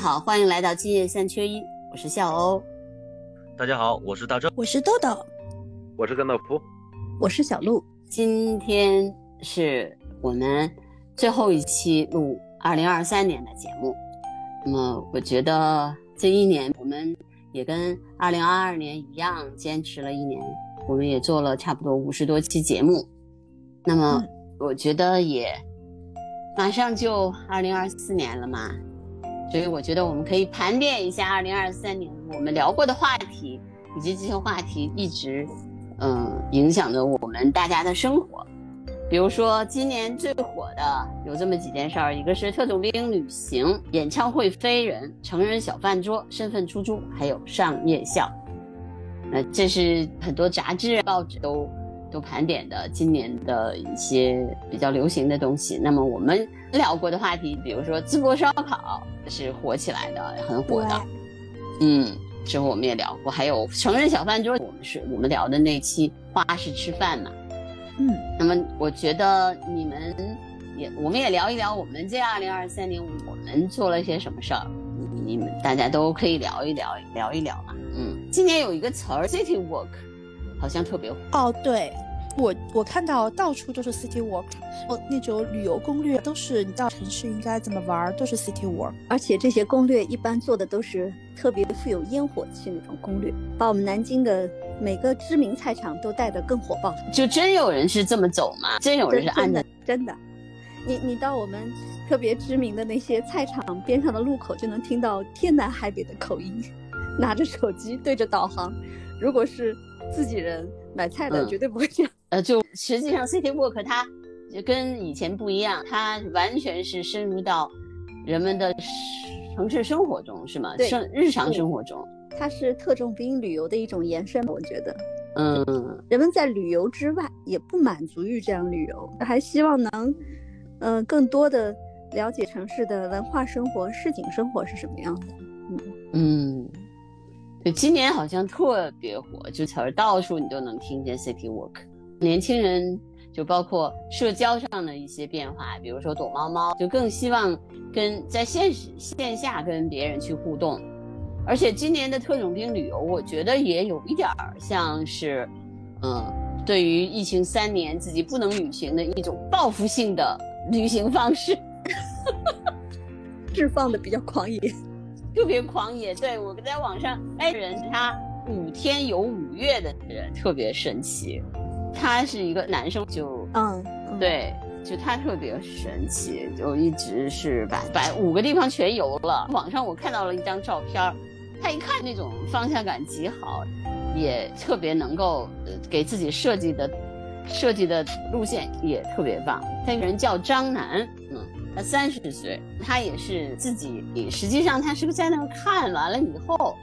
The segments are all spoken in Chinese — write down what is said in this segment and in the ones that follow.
好，欢迎来到今夜三缺一，我是笑欧。大家好，我是大正，我是豆豆，我是甘道夫，我是小鹿。今天是我们最后一期录二零二三年的节目。那么，我觉得这一年我们也跟二零二二年一样，坚持了一年，我们也做了差不多五十多期节目。那么，我觉得也马上就二零二四年了嘛。所以我觉得我们可以盘点一下二零二三年我们聊过的话题，以及这些话题一直，嗯，影响着我们大家的生活。比如说今年最火的有这么几件事儿，一个是特种兵旅行、演唱会飞人、成人小饭桌、身份出租，还有上夜校。那这是很多杂志、报纸都。都盘点的今年的一些比较流行的东西。那么我们聊过的话题，比如说淄博烧烤是火起来的，很火的。嗯，之后我们也聊过，还有成人小饭桌，我们是我们聊的那期花式吃饭嘛。嗯，那么我觉得你们也，我们也聊一聊我们这二零二三年我们做了些什么事儿，你们大家都可以聊一聊，聊一聊嘛。嗯，今年有一个词儿 City Walk。好像特别火哦，对我我看到到处都是 city walk，哦，那种旅游攻略都是你到城市应该怎么玩，都是 city walk，而且这些攻略一般做的都是特别富有烟火气那种攻略，把我们南京的每个知名菜场都带得更火爆。就真有人是这么走吗？真有人是按的？真的，你你到我们特别知名的那些菜场边上的路口，就能听到天南海北的口音，拿着手机对着导航，如果是。自己人买菜的绝对不会这样。呃，就实际上 City Walk 它就跟以前不一样，它完全是深入到人们的城市生活中，是吗？生日常生活中，它是特种兵旅游的一种延伸。我觉得，嗯，人们在旅游之外也不满足于这样旅游，还希望能，嗯，更多的了解城市的文化生活、市井生活是什么样的。嗯嗯。对，今年好像特别火，就词儿到处你都能听见 city walk。年轻人就包括社交上的一些变化，比如说躲猫猫，就更希望跟在现实线下跟别人去互动。而且今年的特种兵旅游，我觉得也有一点儿像是，嗯，对于疫情三年自己不能旅行的一种报复性的旅行方式，释放的比较狂野。特别狂野，对我在网上，哎，人他五天游五月的人特别神奇，他是一个男生，就嗯，对，就他特别神奇，就一直是把把五个地方全游了。网上我看到了一张照片，他一看那种方向感极好，也特别能够给自己设计的设计的路线也特别棒。那个人叫张楠，嗯。他三十岁，他也是自己，实际上他是不是在那儿看完了以后，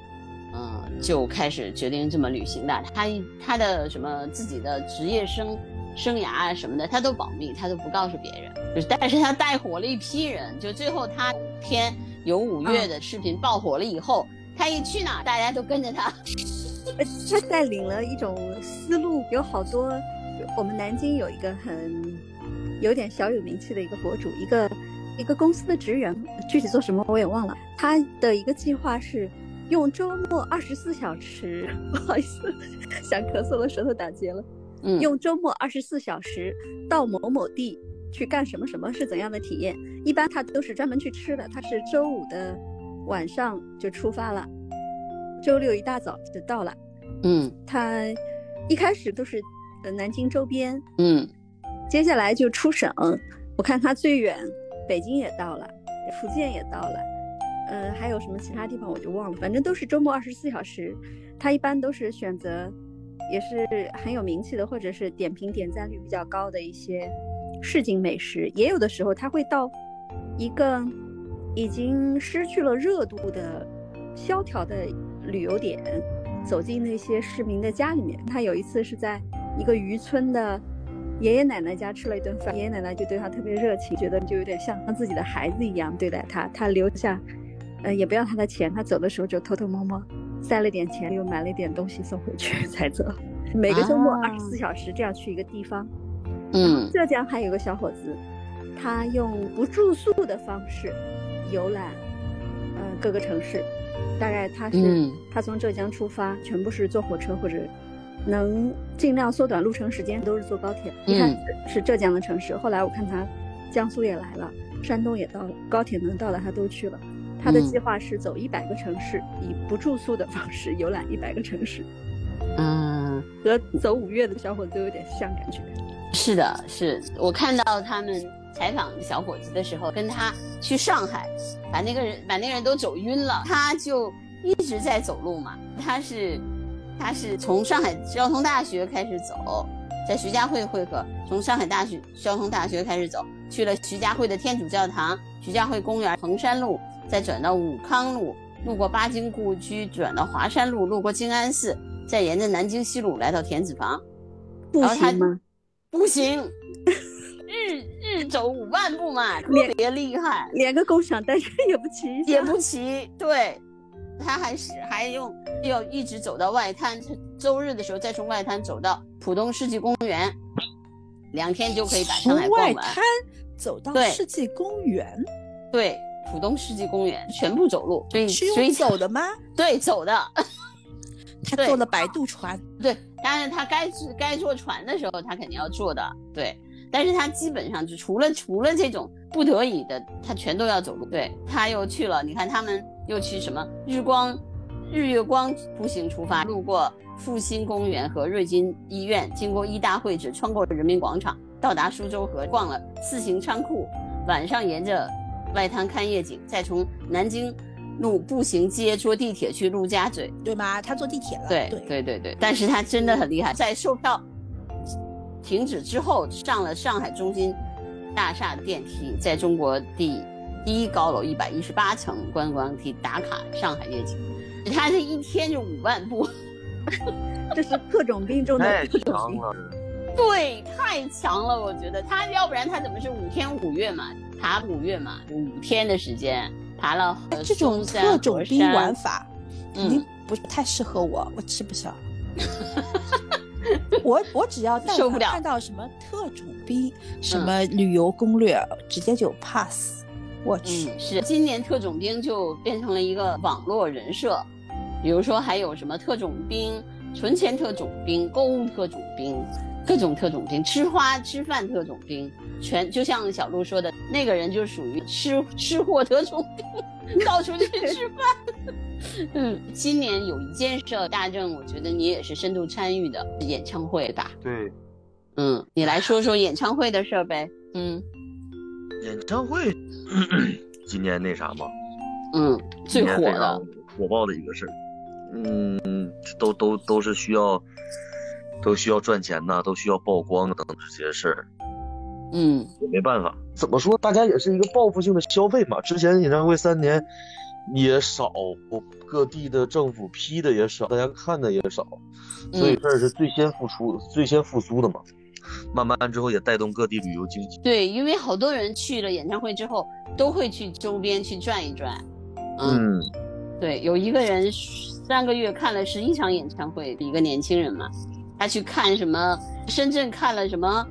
嗯，就开始决定这么旅行的。他他的什么自己的职业生生涯啊什么的，他都保密，他都不告诉别人。就是，但是他带火了一批人，就最后他天有五月的视频爆火了以后，他一去哪，大家都跟着他。他带领了一种思路，有好多，我们南京有一个很。有点小有名气的一个博主，一个一个公司的职员，具体做什么我也忘了。他的一个计划是用周末二十四小时，不好意思，想咳嗽了，舌头打结了。嗯，用周末二十四小时到某某地去干什么什么，是怎样的体验？一般他都是专门去吃的。他是周五的晚上就出发了，周六一大早就到了。嗯，他一开始都是呃南京周边。嗯。接下来就出省，我看他最远，北京也到了，福建也到了，呃，还有什么其他地方我就忘了，反正都是周末二十四小时。他一般都是选择，也是很有名气的，或者是点评点赞率比较高的一些市井美食。也有的时候他会到一个已经失去了热度的萧条的旅游点，走进那些市民的家里面。他有一次是在一个渔村的。爷爷奶奶家吃了一顿饭，爷爷奶奶就对他特别热情，觉得就有点像像自己的孩子一样对待他。他留下，呃，也不要他的钱，他走的时候就偷偷摸摸塞了点钱，又买了一点东西送回去才走。每个周末二十四小时这样去一个地方。嗯，浙江还有个小伙子，他用不住宿的方式游览，呃，各个城市。大概他是、嗯他从浙江出发，全部是坐火车或者能尽量缩短路程时间，都是坐高铁。一开始是浙江的城市，后来我看他江苏也来了，山东也到了，高铁能到的他都去了。他的嗯计划是走一百个城市，以不住宿的方式游览一百个城市，嗯，和走五岳的小伙子有点像，感觉。是的，是我看到他们采访小伙子的时候，跟他去上海，把那个人把那个人都走晕了，他就一直在走路嘛。他是他是从上海交通大学开始走，在徐家汇会合，从上海大学交通大学开始走，去了徐家汇的天主教堂、徐家汇公园、衡山路，再转到武康路，路过巴金故居，转到华山路，路过静安寺，再沿着南京西路来到田子坊。步然后他行吗？不行，日日走五万步嘛，特别厉害，连个共享单车也不骑一下，也不骑。对，他还是还用要一直走到外滩，周日的时候再从外滩走到浦东世纪公园，两天就可以把上海逛完。外滩走到对世纪公园，对，浦东世纪公园全部走路，所以所以用走的吗？对走的。他坐了摆渡船，对，当然他该该坐船的时候，他肯定要坐的，对。但是他基本上就除了除了这种不得已的，他全都要走路。对，他又去了，你看他们又去什么日光日月光步行出发，路过复兴公园和瑞金医院，经过一大会址，穿过人民广场，到达苏州河，逛了四行仓库，晚上沿着外滩看夜景，再从南京路步行街坐地铁去陆家嘴，对吗？他坐地铁了，对对对对对，但是他真的很厉害，在售票停止之后，上了上海中心大厦的电梯，在中国第第一高楼一百一十八层观光梯打卡上海夜景。他这一天就五万步，这是特种兵中的特种兵。对，太强了，我觉得他要不然他怎么是五天五月嘛，爬五月嘛，五天的时间爬了呃这种特种兵玩法肯定嗯，不太适合我，我吃不消。我我只要但受不了。凡看到什么特种兵、什么旅游攻略，直接就 pass。我去，嗯，是。今年特种兵就变成了一个网络人设，比如说还有什么特种兵、存钱特种兵、购物特种兵、各种特种兵、吃花吃饭特种兵，全就像小鹿说的，那个人就属于吃吃货特种兵，到处去吃饭。嗯，今年有一件事，大正，我觉得你也是深度参与的演唱会吧？对，嗯，你来说说演唱会的事儿呗。嗯演唱会，今年那啥嘛，嗯，最火的，火爆的一个事儿，嗯，都都都是需要，都需要赚钱呐，都需要曝光等这些事儿，嗯也没办法。怎么说？大家也是一个报复性的消费嘛。之前演唱会三年也少，各地的政府批的也少，大家看的也少，所以嗯。这儿是最先复出、最先复苏的嘛。慢慢之后也带动各地旅游经济。对，因为好多人去了演唱会之后，都会去周边去转一转。嗯，嗯，对，有一个人三个月看了十一场演唱会，一个年轻人嘛，他去看什么？深圳看了什么？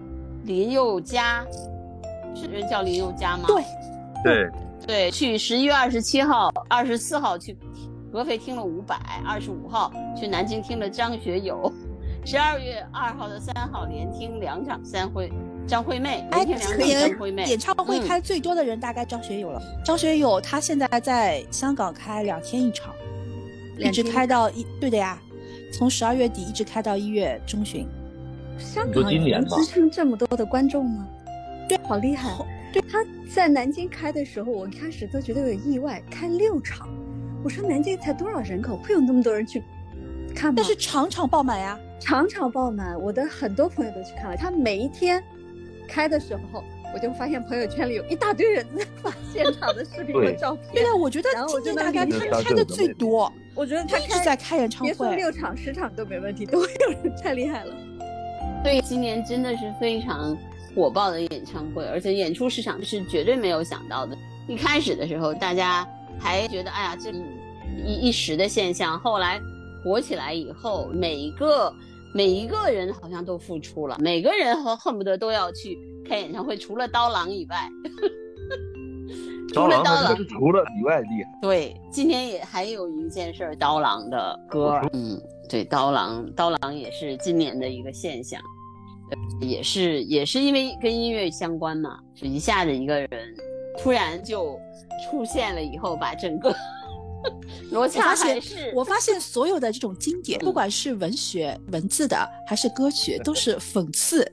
林宥嘉，是人叫林宥嘉吗？对，对，对，去十一月二十七号、二十四号去合肥听了伍佰，二十五号去南京听了张学友，十二月二号到三号连听两场三会张惠妹，哎，可以。演唱会嗯开最多的人大概张学友了。张学友他现在在香港开两天一场，一直开到一，对的呀，从十二月底一直开到一月中旬。香港也能今年吧支撑这么多的观众吗？对，好厉害！对，他在南京开的时候，我一开始都觉得有点意外，开六场。我说南京才多少人口，会有那么多人去看吗？但是场场爆满呀，场场爆满，我的很多朋友都去看了。他每一天开的时候，我就发现朋友圈里有一大堆人在发 现场的视频和照片。对的，我觉得今就那里年大概他大开的最多，我觉得他一直开在开演唱会别说。六场、十场都没问题，都会有人，太厉害了。对，今年真的是非常火爆的演唱会，而且演出市场是绝对没有想到的。一开始的时候，大家还觉得哎呀，这一一时的现象，后来火起来以后，每一个每一个人好像都付出了，每个人和恨不得都要去开演唱会，除了刀郎以外。除了刀郎除了以外厉害。对，今天也还有一件事，刀郎的歌，嗯，对，刀郎，刀郎也是今年的一个现象，呃也是也是因为跟音乐相关嘛，就一下子一个人突然就出现了以后，把整个 罗我发现还是，我发现所有的这种经典，嗯不管是文学文字的还是歌曲，都 是讽刺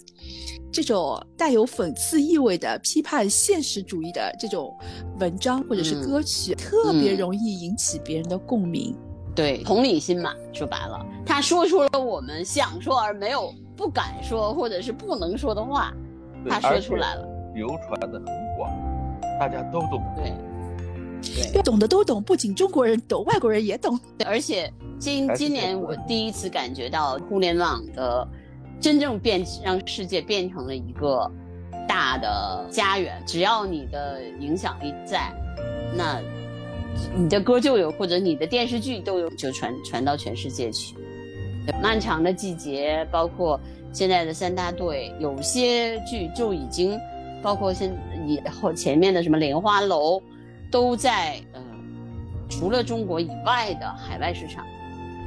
这种带有讽刺意味的批判现实主义的这种文章或者是嗯歌曲，特别嗯容易引起别人的共鸣。对同理心嘛，说白了，他说出了我们想说而没有不敢说或者是不能说的话，他说出来，了，流传的很广，大家都懂。对。对，懂的都懂，不仅中国人懂，外国人也懂。对而且今今年我第一次感觉到互联网的真正变让世界变成了一个大的家园，只要你的影响力在，那你的歌就有，或者你的电视剧都有，就传传到全世界去。漫长的季节，包括现在的三大队，有些剧就已经，包括现以后前面的什么莲花楼，都在呃，除了中国以外的海外市场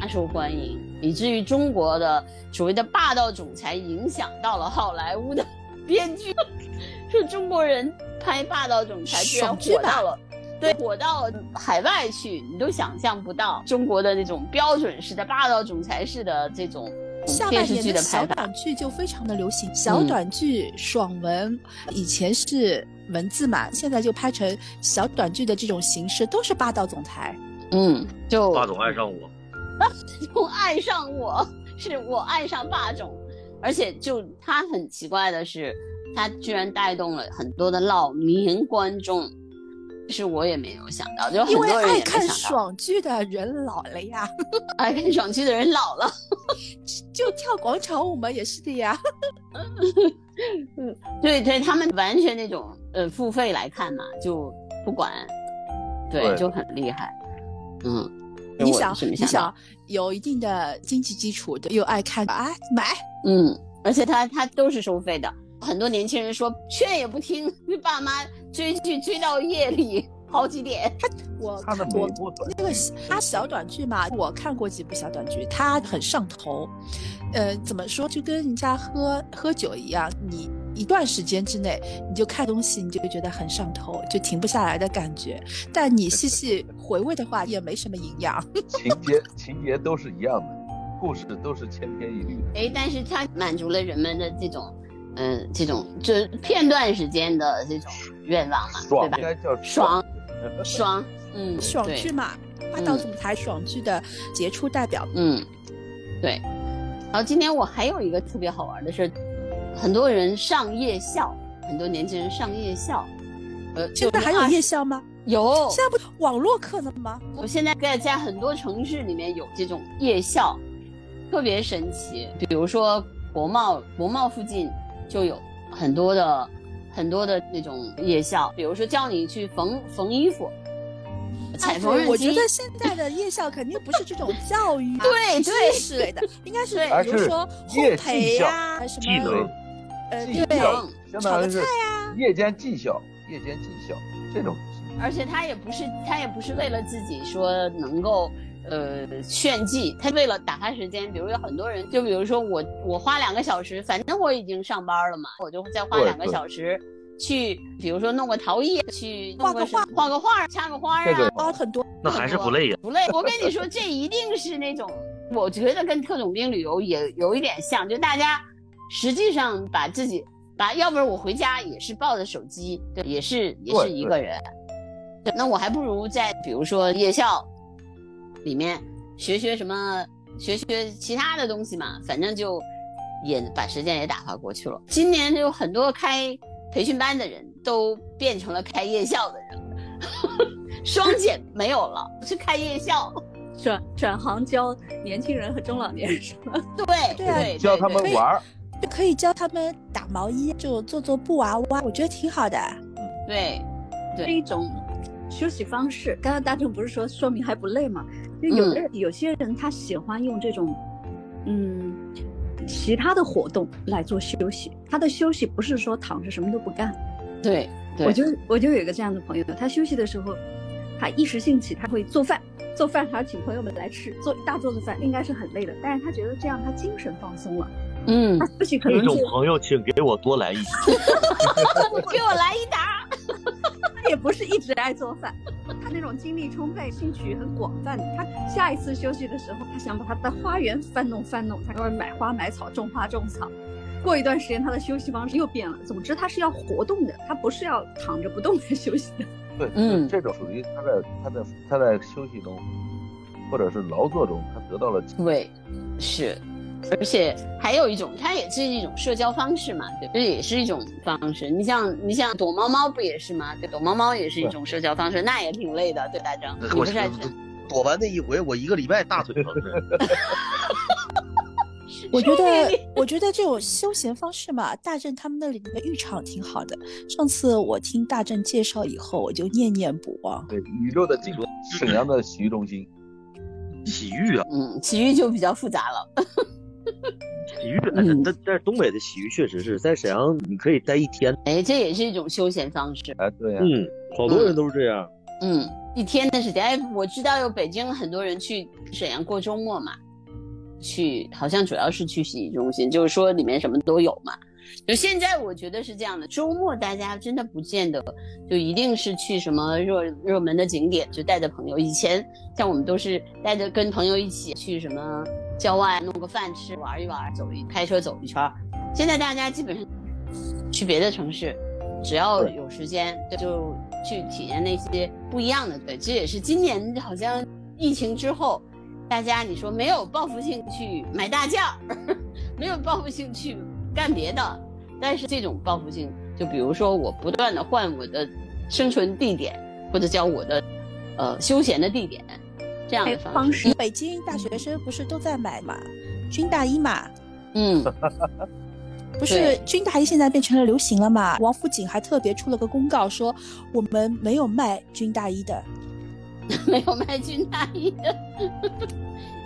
大受欢迎，以至于中国的所谓的霸道总裁影响到了好莱坞的 编剧，说中国人拍霸道总裁居然火到了。对，火到海外去，你都想象不到中国的那种标准式的霸道总裁式的这种下电视半年的剧拍法。小短剧就非常的流行，小嗯短剧、爽文，以前是文字嘛，现在就拍成小短剧的这种形式，都是霸道总裁。嗯，就霸总爱上我，就爱上我，是我爱上霸总，而且就他很奇怪的是，他居然带动了很多的老年观众，是我也没有想到，就很因为多人也没爱看想到，爽剧的人老了呀，爱看爽剧的人老了，就跳广场舞嘛，也是的呀。嗯对对，他们完全那种呃付费来看嘛，就不管，对，对就很厉害，嗯，你想，你想有一定的经济基础的，又爱看啊，买。嗯，而且他他都是收费的，很多年轻人说劝也不听，被 爸妈追剧追到夜里好几点。我他我每部短那个他小短剧嘛，我看过几部小短剧，他很上头。呃，怎么说，就跟人家喝喝酒一样，你一段时间之内，你就看东西，你就会觉得很上头，就停不下来的感觉。但你细细回味的话，也没什么营养。情节情节都是一样的，故事都是千篇一律的。哎，但是它满足了人们的这种，嗯、这种就是片段时间的这种愿望嘛，对吧爽应？该叫爽，爽，嗯，爽剧嘛，霸道总裁爽剧的杰出代表。嗯，对。然后今天我还有一个特别好玩的事，很多人上夜校，很多年轻人上夜校，呃，现在还有夜校吗？有，现在不网络课了吗？我现在在在很多城市里面有这种夜校，特别神奇。比如说国贸，国贸附近就有很多的很多的那种夜校，比如说叫你去缝缝衣服、裁缝纫机。啊我觉得现在的夜校肯定不是这种 教育、啊、对对。知识类的，应该是对。比如说烘焙呀、什么技能，呃，技对，炒个菜呀、夜间技校，夜间技校这种。而且他也不是他也不是为了自己说能够呃炫技，他为了打发时间。比如有很多人，就比如说我我花两个小时，反正我已经上班了嘛，我就再花两个小时去，比如说弄个陶艺，去画个画画个画，插个花啊这个，包很多。那还是不累呀。不累。我跟你说，这一定是那种，我觉得跟特种兵旅游也有一点像，就大家实际上把自己把，要不然我回家也是抱着手机，对，也是也是一个人。对那我还不如在比如说夜校里面学学什么，学学其他的东西嘛，反正就也把时间也打发过去了。今年就有很多开培训班的人都变成了开夜校的人了，双减没有了，是开夜校。转转行教年轻人和中老年人？对对啊，教他们玩儿，就可以教他们打毛衣，就做做布娃娃，我觉得挺好的。对是一种休息方式。刚刚大众不是说说明还不累吗？就有的、有些人他喜欢用这种，嗯，其他的活动来做休息。他的休息不是说躺着什么都不干，对对，我就我就有一个这样的朋友，他休息的时候，他一时兴起，他会做饭，做饭还要请朋友们来吃，做一大桌子饭，应该是很累的，但是他觉得这样他精神放松了，嗯他，休息可这能就种朋友，请给我多来一些。给我来一打。他也不是一直爱做饭，他那种精力充沛、兴趣很广泛。他下一次休息的时候，他想把他的花园翻弄翻弄，他会买花买草、种花种草。过一段时间，他的休息方式又变了。总之，他是要活动的，他不是要躺着不动的休息的。对，嗯这种属于他在他在他在休息中，或者是劳作中，他得到了对，是，而且还有一种，它也是一种社交方式嘛，对，这也是一种方式。你像你像躲猫猫不也是吗？对，躲猫猫也是一种社交方式，那也挺累的，对大张，你我不是还躲完那一回，我一个礼拜大腿疼着。我觉得，我觉得这种休闲方式嘛，大正他们那里的浴场挺好的。上次我听大正介绍以后，我就念念不忘。对宇宙的尽头，沈阳的洗浴中心。洗浴啊，嗯，洗浴就比较复杂了。洗浴，嗯但但是东北的洗浴确实是在沈阳，你可以待一天。哎，这也是一种休闲方式。哎，对呀、嗯，好多人都是这样。嗯，一天的时间。哎，我知道有北京很多人去沈阳过周末嘛，去好像主要是去洗浴中心，就是说里面什么都有嘛。就现在我觉得是这样的，周末大家真的不见得就一定是去什么热热门的景点，就带着朋友。以前像我们都是带着跟朋友一起去什么郊外弄个饭吃，玩一玩，走一开车走一圈儿。现在大家基本上去别的城市，只要有时间就去体验那些不一样的。对，这也是今年好像疫情之后，大家你说没有报复性去买大件儿，没有报复性去干别的，但是这种报复性，就比如说我不断的换我的生存地点，或者叫我的呃休闲的地点，这样的方式北京大学生不是都在买嘛，军大衣嘛，嗯，不是军大衣现在变成了流行了嘛？王府井还特别出了个公告说，我们没有卖军大衣的。没有卖军大衣的。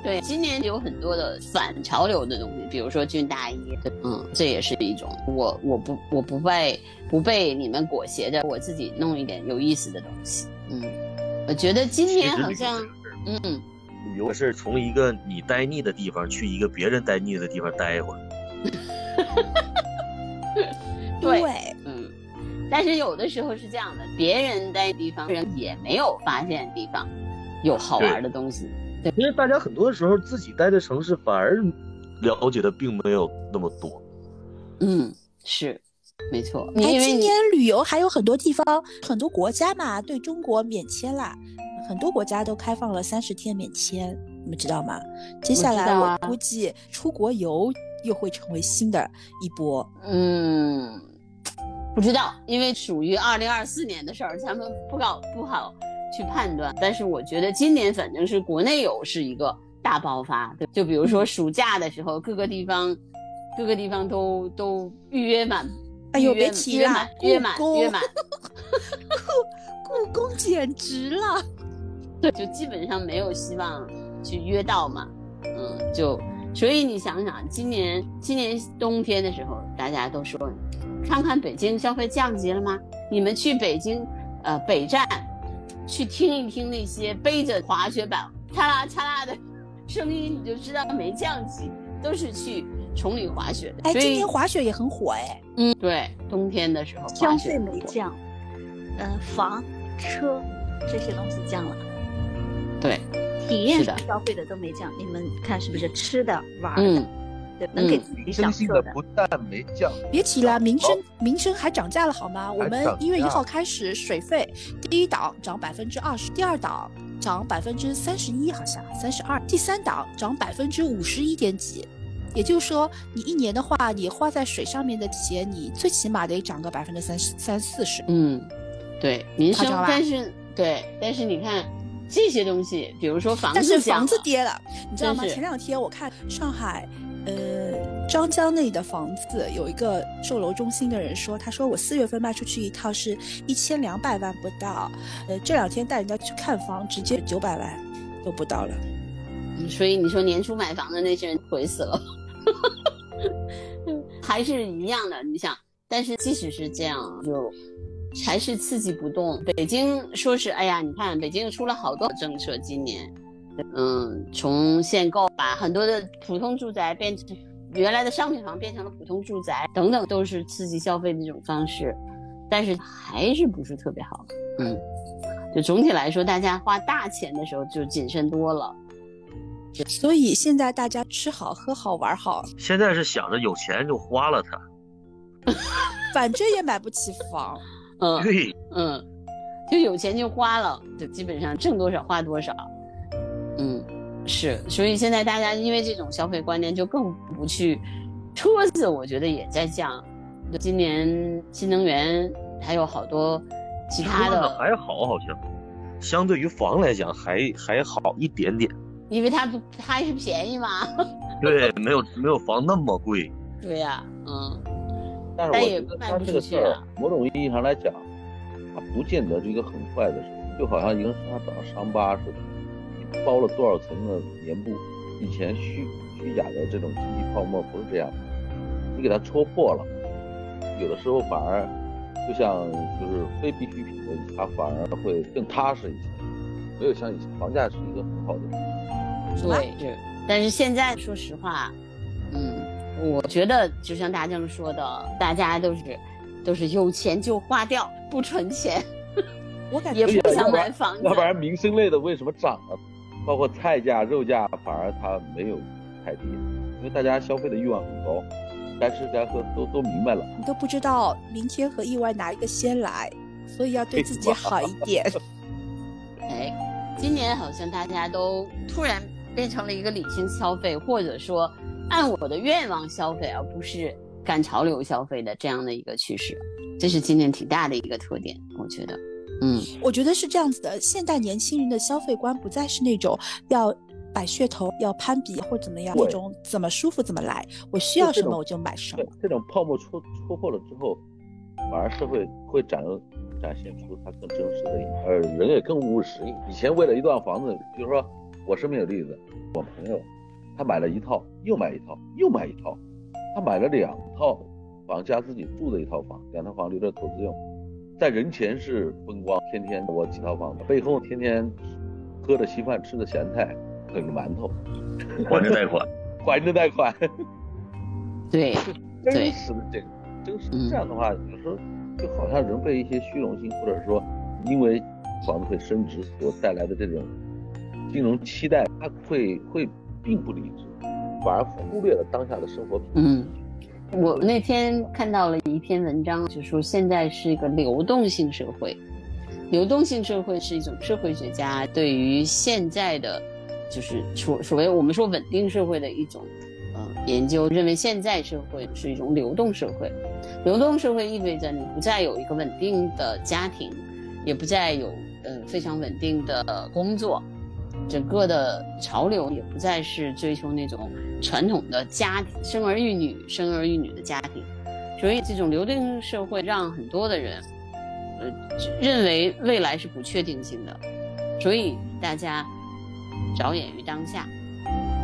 对，今年有很多的反潮流的东西，比如说军大衣，嗯，这也是一种。我我不我不被不被你们裹挟着，我自己弄一点有意思的东西。嗯，我觉得今年好像，嗯，旅游是从一个你待腻的地方去一个别人待腻的地方待一会儿。对，对，嗯，但是有的时候是这样的，别人待的地方人也没有发现地方有好玩的东西。对因为大家很多时候自己待的城市反而了解的并没有那么多。嗯，是，没错。哎，今年旅游还有很多地方、很多国家嘛，对中国免签啦，很多国家都开放了三十天免签，你们知道吗？接下来我估计出国游又会成为新的一波。嗯，不知道，因为属于二零二四年的事儿，咱们不搞不好去判断。但是我觉得今年反正是国内游是一个大爆发，对，就比如说暑假的时候，各个地方各个地方都都预约满。哎呦别提了约满，约满，故故宫简直了！对，就基本上没有希望去约到嘛。嗯，就所以你想想，今年今年冬天的时候，大家都说，看看北京消费降级了吗？你们去北京，呃，北站，去听一听那些背着滑雪板嚓啦嚓啦的 声音，你就知道没降级，都是去崇礼滑雪的。哎，今年滑雪也很火哎。嗯，对，冬天的时候消滑雪费没降，呃，房、车这些东西降了，对，体验消费的都没降。你们看是不是吃的、玩的，嗯，对，能给嗯自己真享受的。心的不但没降，别提了，民生民生还涨价了好吗？我们涨一月一号开始，水费第一档涨百分之二十，第二档涨百分之三十一，好像三十二，第三档涨百分之五十一点几。也就是说，你一年的话，你花在水上面的钱，你最起码得涨个百分之三十三四十。嗯，对，民生，吧但是对，但是你看这些东西，比如说房子但是房子跌了，你知道吗？前两天我看上海，呃，张江那里的房子有一个售楼中心的人说，他说我四月份卖出去一套是一千两百万不到，呃，这两天带人家去看房，直接九百万都不到了。嗯所以你说年初买房的那些人悔死了，哈 还是一样的。你想，但是即使是这样，就还是刺激不动。北京说是，哎呀，你看北京出了好多政策，今年，嗯，从限购把很多的普通住宅变成原来的商品房变成了普通住宅，等等，都是刺激消费的一种方式，但是还是不是特别好。嗯，就总体来说，大家花大钱的时候就谨慎多了。所以现在大家吃好喝好玩好，现在是想着有钱就花了它。反正也买不起房。嗯对，嗯，就有钱就花了，就基本上挣多少花多少。嗯，是，所以现在大家因为这种消费观念就更不去，车子我觉得也在降。就今年新能源还有好多其他的，还好，好像相对于房来讲还还好一点点。因为它不它还是便宜嘛。对，没有没有房那么贵。对呀、嗯，但是我觉得他卖不出去这个事儿啊，某种意义上来讲，它不见得是一个很坏的事，就好像一个人身上长了伤疤似的，你包了多少层的棉布，以前虚虚假的这种经济泡沫不是这样的，你给它戳破了，有的时候反而就像就是非必需品的，它反而会更踏实一些，没有像以前房价是一个很好的。对，是。但是现在说实话，嗯，我觉得就像大正说的，大家都是都是有钱就花掉，不存钱，我感觉也不想买房子。要不然民生类的为什么涨了？包括菜价、肉价，反而它没有太低，因为大家消费的欲望很高，该吃该喝都都明白了。你都不知道明天和意外哪一个先来，所以要对自己好一点。哎，今年好像大家都突然变成了一个理性消费，或者说按我的愿望消费，而不是赶潮流消费的这样的一个趋势，这是今年挺大的一个特点，我觉得。嗯，我觉得是这样子的，现代年轻人的消费观不再是那种要摆噱头、要攀比或怎么样对那种怎么舒服怎么来，我需要什么我就买什么对。，这种泡沫戳戳破了之后，反而是会会展展现出它更真实的一面，而，人也更务实。以前为了一段房子，比如说我身边有例子，我朋友他买了一套，又买一套，又买一套，他买了两套房加自己住的一套房，两套房留着投资用，在人前是风光，天天我几套房子，背后天天喝着稀饭，吃着咸菜，啃着馒头，还着贷款。还着贷款。对，对真实的这个，真实嗯这样的话，有时候就好像人被一些虚荣心，或者说因为房子会升值所带来的这种金融期待，他会会并不理智，反而忽略了当下的生活品质。嗯，我那天看到了一篇文章，就说现在是一个流动性社会。流动性社会是一种社会学家对于现在的，就是所所谓我们说稳定社会的一种，呃，研究，认为现在社会是一种流动社会。流动社会意味着你不再有一个稳定的家庭，也不再有呃非常稳定的工作，整个的潮流也不再是追求那种传统的家庭生儿育女、生儿育女的家庭，所以这种流动社会让很多的人，呃，认为未来是不确定性的，所以大家着眼于当下，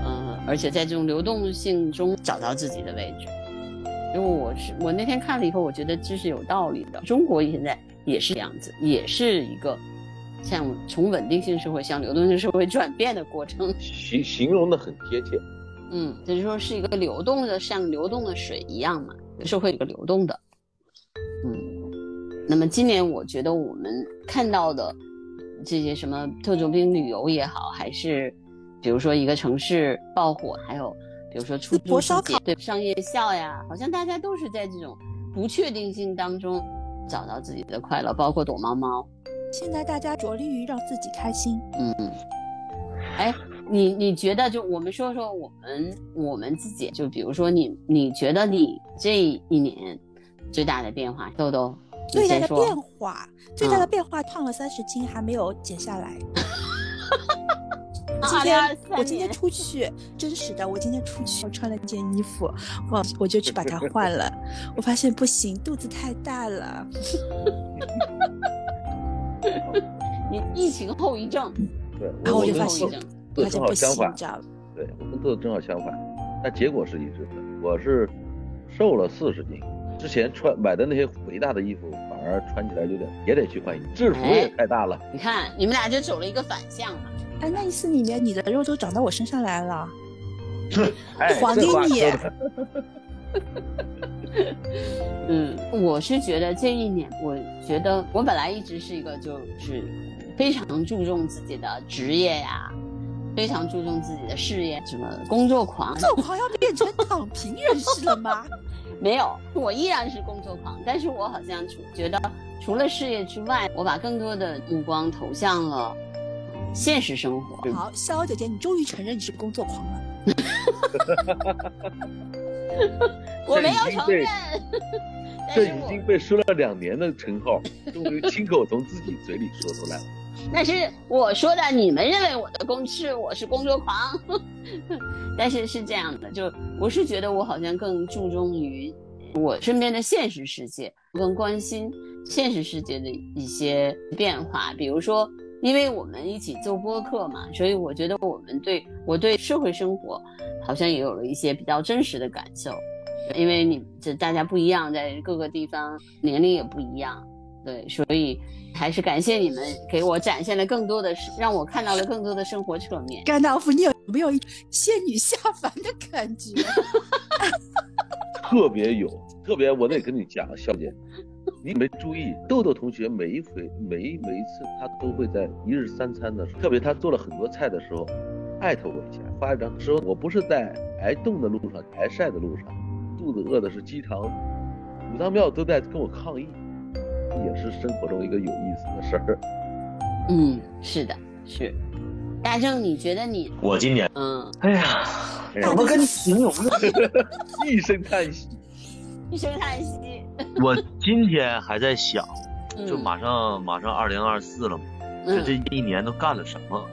呃，而且在这种流动性中找到自己的位置。因为我是我那天看了以后，我觉得这是有道理的。中国现在也是这样子，也是一个向从稳定性社会向流动性社会转变的过程。形形容的很贴切。嗯，就是说是一个流动的，像流动的水一样嘛，社会一个流动的。嗯，那么今年我觉得我们看到的这些什么特种兵旅游也好，还是比如说一个城市爆火，还有比如说出租世淄烧烤对上夜校呀，好像大家都是在这种不确定性当中找到自己的快乐，包括躲猫猫。现在大家着力于让自己开心，嗯，哎，你你觉得就我们说说我们我们自己，就比如说你你觉得你这一年最大的变化，豆豆，最大的。变化，最大的嗯变化，胖了三十斤还没有减下来。今2023天我今天出去，真实的，我今天出去，我穿了件衣服，我我就去把它换了。我发现不行，肚子太大了。你疫情后遗症，对，然后我就跟发现后遗症，豆正好相反你。知道吗？对我跟豆豆正好相反，但结果是一致的。我是瘦了四十斤，之之前穿买的那些肥大的衣服，反而穿起来有点也得去换衣服，制服也太大了。你看你们俩就走了一个反向嘛。哎，那一次里面你的肉都长到我身上来了，哎，还给你 嗯，我是觉得这一年，我觉得我本来一直是一个就是非常注重自己的职业呀，非常注重自己的事业，什么工作狂。工作狂要变成躺平人士了吗？没有，我依然是工作狂，但是我好像除觉得除了事业之外，我把更多的目光投向了嗯现实生活。好，逍遥姐姐，你终于承认你是工作狂了。我没有承认，但这已经 被说了两年的称号，终于亲口从自己嘴里说出来了。那是我说的，你们认为我的工是我是工作狂，但是是这样的，就我是觉得我好像更注重于我身边的现实世界，更关心现实世界的一些变化，比如说。因为我们一起做播客嘛，所以我觉得我们对我对社会生活好像也有了一些比较真实的感受。因为你这大家不一样，在各个地方年龄也不一样，对，所以还是感谢你们给我展现了更多的，让我看到了更多的生活侧面。甘道夫，你有没有仙女下凡的感觉？特别有，特别我得跟你讲，小姐，你没注意，豆豆同学每一回每一每一次他都会在一日三餐的时候，特别他做了很多菜的时候，艾特我一下，发一张说，我不是在挨冻的路上，挨晒的路上，肚子饿的是鸡肠，五脏庙都在跟我抗议，也是生活中一个有意思的事儿。嗯，是的，是。大正，你觉得你？我今年，嗯，哎呀，怎么跟你形容呢？一声叹息，一声叹息。我今天还在想，嗯就马上马上二零二四了嘛，这这一年都干了什么？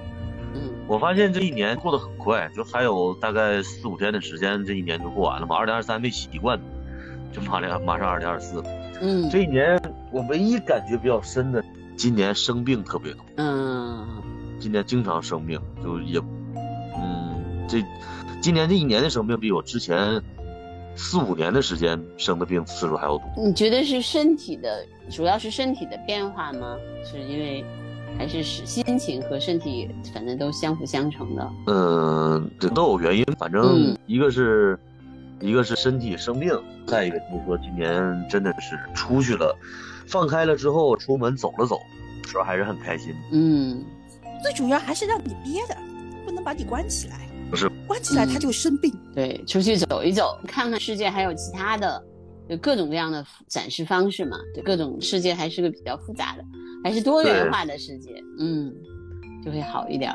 嗯我发现这一年过得很快，就还有大概四五天的时间，这一年就过完了嘛。二零二三没习惯，就马上马上二零二四了。嗯这一年我唯一感觉比较深的，今年生病特别多，嗯今年经常生病，就也，嗯，这今年这一年的生病比我之前四五年的时间生的病次数还要多。你觉得是身体的，主要是身体的变化吗？是因为还是是心情和身体，反正都相辅相成的。嗯，这都有原因，反正嗯一个是，一个是身体生病，再一个就是说今年真的是出去了，放开了之后出门走了走，时候还是很开心。嗯最主要还是让你憋的，不能把你关起来。不是，关起来他就生病。对，出去走一走，看看世界，还有其他的，就各种各样的展示方式嘛。对，各种世界还是个比较复杂的，还是多元化的世界，嗯，就会好一点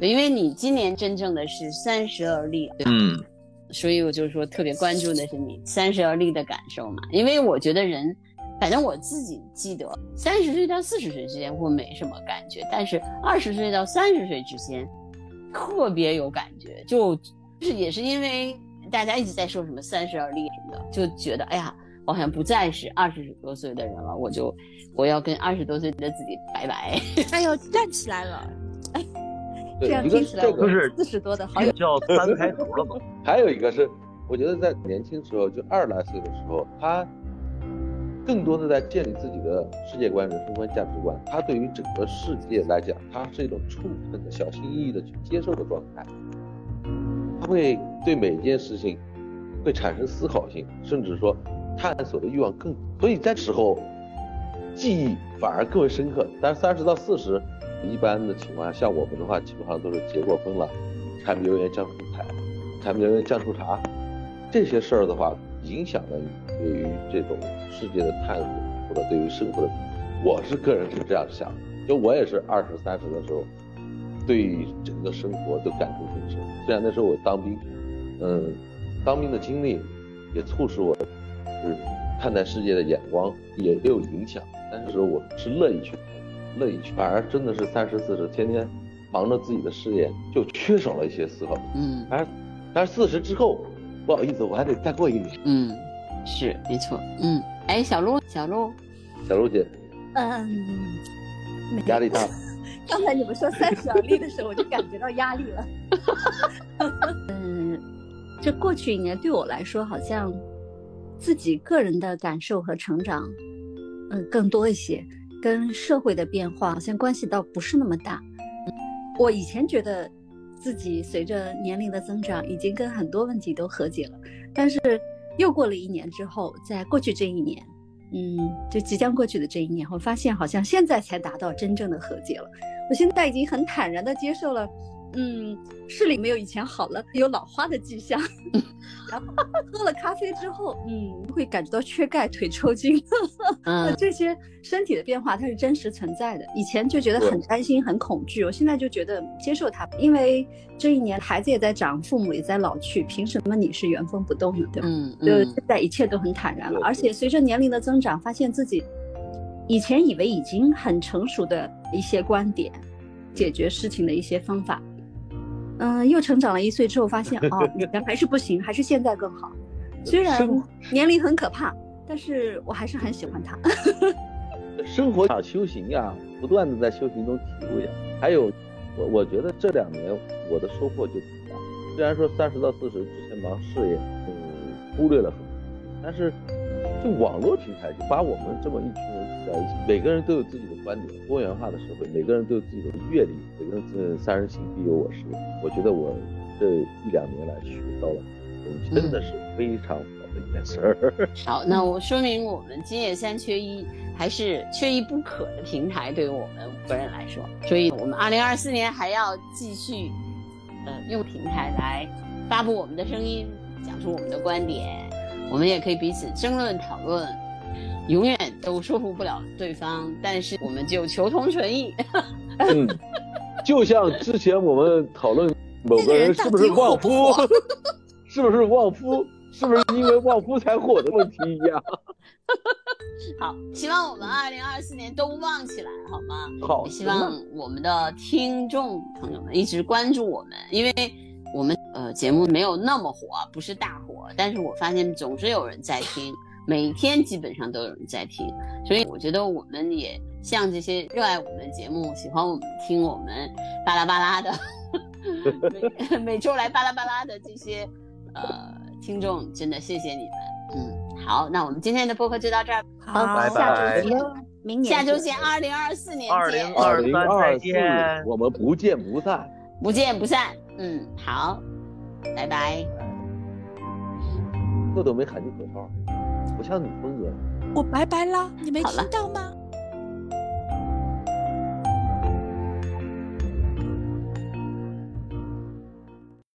因为你今年真正的是三十而立，对嗯，所以我就是说特别关注的是你三十而立的感受嘛，因为我觉得人，反正我自己记得，三十岁到四十岁之间我没什么感觉，但是二十岁到三十岁之间特别有感觉，就就是也是因为大家一直在说什么三十而立什么的，就觉得哎呀，我好像不再是二十多岁的人了，我就我要跟二十多岁的自己拜拜。哎呦，站起来了！哎这样听起来不是这个是四十多的好有叫三开头了嘛。还有一个是，我觉得在年轻时候，就二十来岁的时候，他更多的在建立自己的世界观、人生观、价值观。他对于整个世界来讲，他是一种充分的、小心翼翼的去接受的状态。他会对每件事情会产生思考性，甚至说探索的欲望更。所以在时候，记忆反而更为深刻。但是三十到四十，一般的情况下，像我们的话，基本上都是结过婚了，柴米油盐酱醋菜。柴米油盐酱醋茶这些事儿的话，影响了你对于这种世界的探索，或者对于生活的，我是个人是这样想的。就我也是二十三十的时候，对整个生活都感触很深。虽然那时候我当兵，嗯，当兵的经历也促使我，是看待世界的眼光也有影响。但是我是乐意去看，乐意去，反而真的是三十四十，天天忙着自己的事业，就缺少了一些思考。嗯但是，但是四十之后，不好意思，我还得再过一年。嗯，是没错。嗯，哎，小鹿，小鹿，小鹿姐，嗯，压力大。刚才你们说三十而立的时候，我就感觉到压力了。嗯，这过去一年对我来说，好像自己个人的感受和成长，嗯，更多一些，跟社会的变化好像关系倒不是那么大。我以前觉得自己随着年龄的增长，已经跟很多问题都和解了，但是又过了一年之后，在过去这一年，嗯，就即将过去的这一年，我发现好像现在才达到真正的和解了。我现在已经很坦然的接受了。嗯，视力没有以前好了，有老花的迹象。然后喝了咖啡之后，嗯，会感觉到缺钙、腿抽筋。嗯，这些身体的变化它是真实存在的。以前就觉得很担心、很恐惧，我现在就觉得接受它，因为这一年孩子也在长，父母也在老去，凭什么你是原封不动的，对吧？嗯嗯。就现在一切都很坦然了，而且随着年龄的增长，发现自己以前以为已经很成熟的一些观点、解决事情的一些方法。嗯，又成长了一岁之后，发现哦，以前还是不行，还是现在更好。虽然年龄很可怕，但是我还是很喜欢他。生活啊，修行呀，不断的在修行中体会呀。还有，我我觉得这两年我的收获就挺大。虽然说三十到四十之前忙事业，嗯，忽略了很多，但是就网络平台就把我们这么一群人每个人都有自己的观点，多元化的社会，每个人都有自己的阅历，每个人是三人行必有我师。我觉得我这一两年来学到了，真的是非常好的一件事儿。好，那我说明我们今夜三缺一还是缺一不可的平台，对于我们五个人来说，所以我们二零二四年还要继续，呃，用平台来发布我们的声音，讲出我们的观点，我们也可以彼此争论讨论，永远都说服不了对方，但是我们就求同存异。嗯。就像之前我们讨论某个人是不是旺夫，是不是旺夫，是不是因为旺夫才火的问题一样。好，希望我们二零二四年都旺起来，好吗？好，希望我们的听众朋友们一直关注我们，因为我们呃节目没有那么火，不是大火，但是我发现总是有人在听，每天基本上都有人在听，所以我觉得我们也。像这些热爱我们的节目、喜欢我们、听我们巴拉巴拉的，每每周来巴拉巴拉的这些呃听众，真的谢谢你们。嗯，好，那我们今天的播客就到这儿，好，下周见，明年下周见，二零二四年见，二零二四我们不见不散，不见不散。嗯，好，拜拜。豆豆没喊你口号，不像你风格。我拜拜了，你没听到吗？